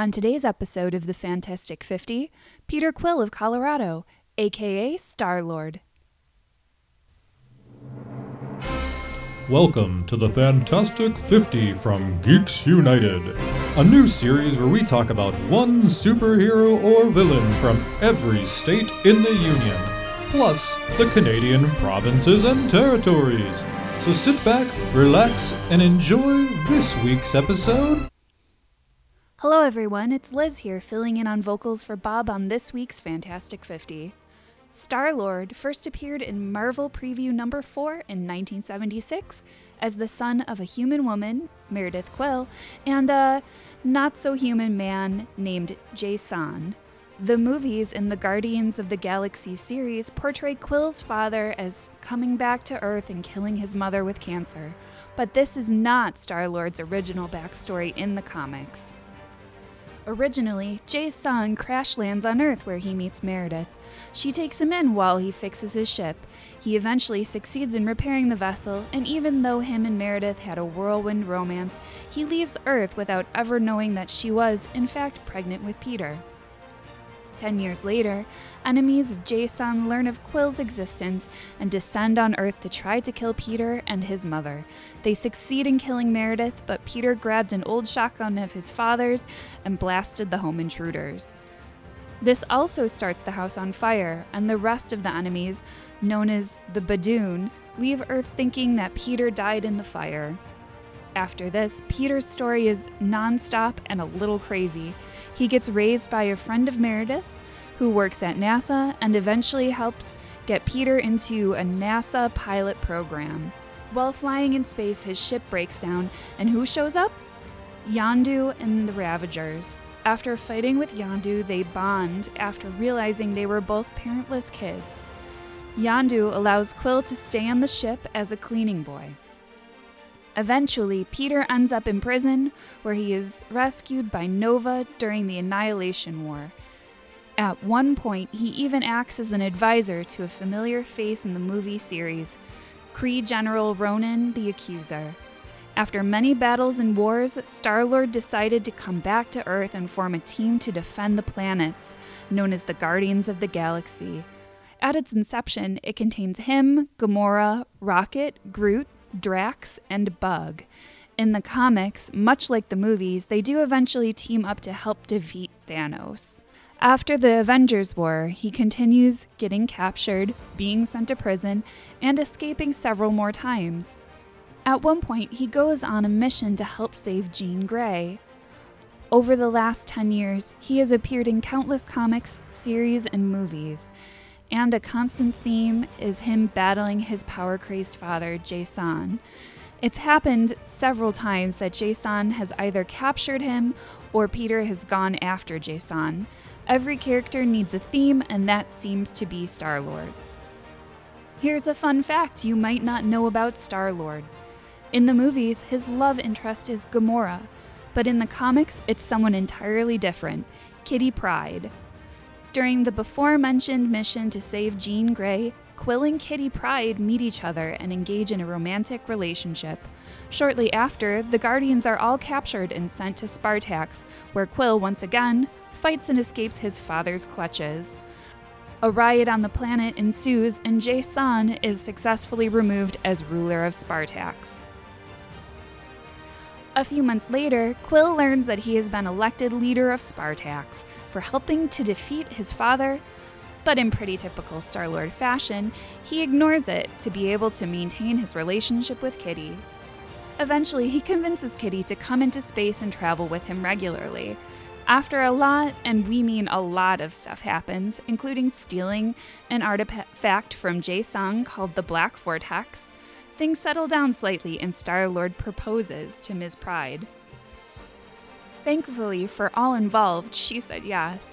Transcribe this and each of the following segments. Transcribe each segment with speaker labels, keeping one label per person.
Speaker 1: On today's episode of the Fantastic 50, Peter Quill of Colorado, aka Star Lord.
Speaker 2: Welcome to the Fantastic 50 from Geeks United, a new series where we talk about one superhero or villain from every state in the Union, plus the Canadian provinces and territories. So sit back, relax, and enjoy this week's episode.
Speaker 1: Hello, everyone. It's Liz here, filling in on vocals for Bob on this week's Fantastic 50. Star Lord first appeared in Marvel Preview number 4 in 1976 as the son of a human woman, Meredith Quill, and a not so human man named Jason. The movies in the Guardians of the Galaxy series portray Quill's father as coming back to Earth and killing his mother with cancer, but this is not Star Lord's original backstory in the comics. Originally, Jason crash lands on Earth where he meets Meredith. She takes him in while he fixes his ship. He eventually succeeds in repairing the vessel, and even though him and Meredith had a whirlwind romance, he leaves Earth without ever knowing that she was, in fact, pregnant with Peter. Ten years later, enemies of Jason learn of Quill's existence and descend on Earth to try to kill Peter and his mother. They succeed in killing Meredith, but Peter grabbed an old shotgun of his father's and blasted the home intruders. This also starts the house on fire, and the rest of the enemies, known as the Badoon, leave Earth thinking that Peter died in the fire. After this, Peter's story is nonstop and a little crazy. He gets raised by a friend of Meredith's who works at NASA and eventually helps get Peter into a NASA pilot program. While flying in space, his ship breaks down, and who shows up? Yondu and the Ravagers. After fighting with Yondu, they bond after realizing they were both parentless kids. Yondu allows Quill to stay on the ship as a cleaning boy. Eventually, Peter ends up in prison, where he is rescued by Nova during the Annihilation War. At one point, he even acts as an advisor to a familiar face in the movie series, Kree General Ronan the Accuser. After many battles and wars, Star Lord decided to come back to Earth and form a team to defend the planets, known as the Guardians of the Galaxy. At its inception, it contains him, Gamora, Rocket, Groot, Drax, and Bug. In the comics, much like the movies, they do eventually team up to help defeat Thanos. After the Avengers War, he continues getting captured, being sent to prison, and escaping several more times. At one point, he goes on a mission to help save Jean Grey. Over the last 10 years, he has appeared in countless comics, series, and movies and a constant theme is him battling his power crazed father, Jason. It's happened several times that Jason has either captured him or Peter has gone after Jason. Every character needs a theme, and that seems to be Star Lord's. Here's a fun fact you might not know about Star Lord. In the movies, his love interest is Gamora, but in the comics, it's someone entirely different Kitty Pryde. During the before mentioned mission to save Jean Grey, Quill and Kitty Pryde meet each other and engage in a romantic relationship. Shortly after, the Guardians are all captured and sent to Spartax, where Quill once again fights and escapes his father's clutches. A riot on the planet ensues, and Jason is successfully removed as ruler of Spartax. A few months later, Quill learns that he has been elected leader of Spartax for helping to defeat his father, but in pretty typical Star Lord fashion, he ignores it to be able to maintain his relationship with Kitty. Eventually, he convinces Kitty to come into space and travel with him regularly. After a lot, and we mean a lot of stuff happens, including stealing an artifact from Jason called the Black Vortex, things settle down slightly and Star Lord proposes to Ms. Pryde. Thankfully, for all involved, she said yes.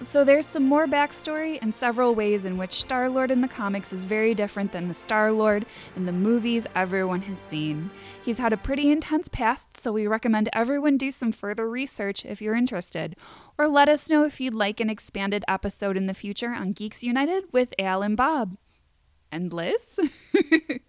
Speaker 1: So there's some more backstory and several ways in which Star Lord in the comics is very different than the Star Lord in the movies everyone has seen. He's had a pretty intense past, so we recommend everyone do some further research if you're interested. Or let us know if you'd like an expanded episode in the future on Geeks United with Al and Bob. Liz?